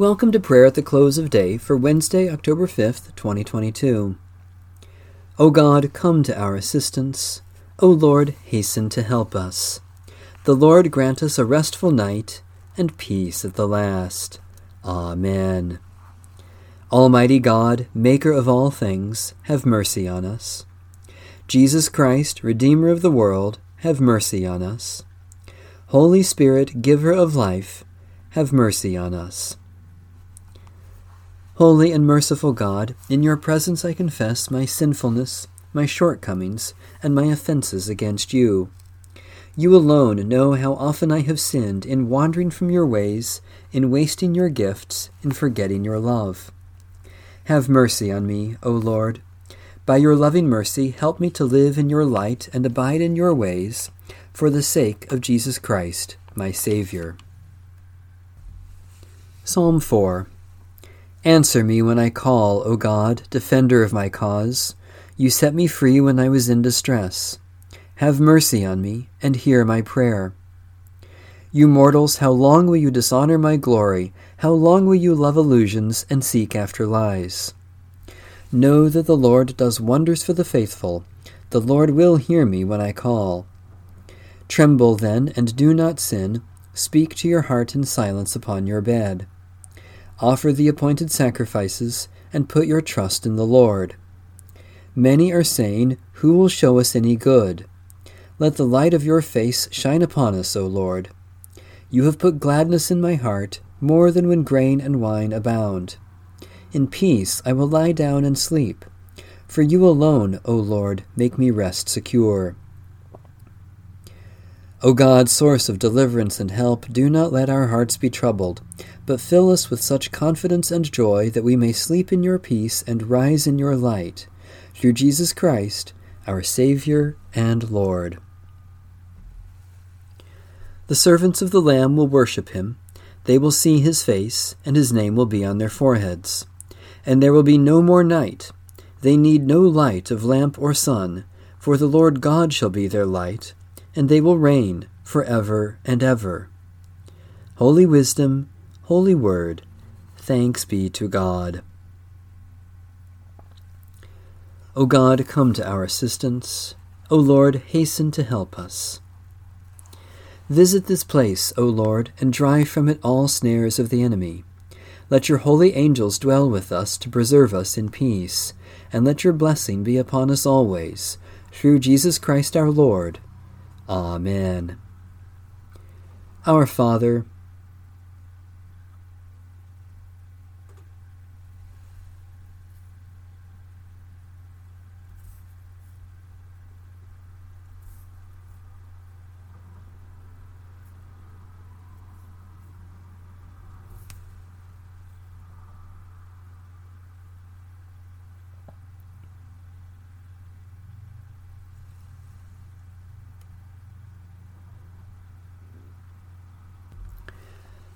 Welcome to prayer at the close of day for Wednesday, October 5th, 2022. O God, come to our assistance. O Lord, hasten to help us. The Lord grant us a restful night and peace at the last. Amen. Almighty God, Maker of all things, have mercy on us. Jesus Christ, Redeemer of the world, have mercy on us. Holy Spirit, Giver of life, have mercy on us. Holy and merciful God, in your presence I confess my sinfulness, my shortcomings, and my offenses against you. You alone know how often I have sinned in wandering from your ways, in wasting your gifts, in forgetting your love. Have mercy on me, O Lord. By your loving mercy, help me to live in your light and abide in your ways, for the sake of Jesus Christ, my Saviour. Psalm 4 Answer me when I call, O God, defender of my cause. You set me free when I was in distress. Have mercy on me, and hear my prayer. You mortals, how long will you dishonor my glory? How long will you love illusions and seek after lies? Know that the Lord does wonders for the faithful. The Lord will hear me when I call. Tremble then, and do not sin. Speak to your heart in silence upon your bed. Offer the appointed sacrifices, and put your trust in the Lord. Many are saying, Who will show us any good? Let the light of your face shine upon us, O Lord. You have put gladness in my heart, more than when grain and wine abound. In peace I will lie down and sleep. For you alone, O Lord, make me rest secure. O God, source of deliverance and help, do not let our hearts be troubled, but fill us with such confidence and joy that we may sleep in your peace and rise in your light. Through Jesus Christ, our Saviour and Lord. The servants of the Lamb will worship him. They will see his face, and his name will be on their foreheads. And there will be no more night. They need no light of lamp or sun, for the Lord God shall be their light and they will reign for ever and ever. Holy Wisdom, Holy Word, thanks be to God. O God, come to our assistance. O Lord, hasten to help us. Visit this place, O Lord, and drive from it all snares of the enemy. Let your holy angels dwell with us to preserve us in peace, and let your blessing be upon us always, through Jesus Christ our Lord Amen. Our Father,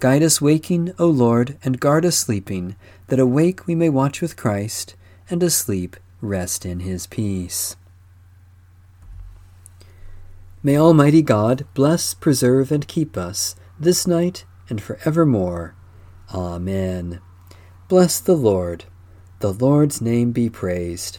Guide us waking, O Lord, and guard us sleeping, that awake we may watch with Christ, and asleep rest in his peace. May Almighty God bless, preserve, and keep us this night and forevermore. Amen. Bless the Lord. The Lord's name be praised.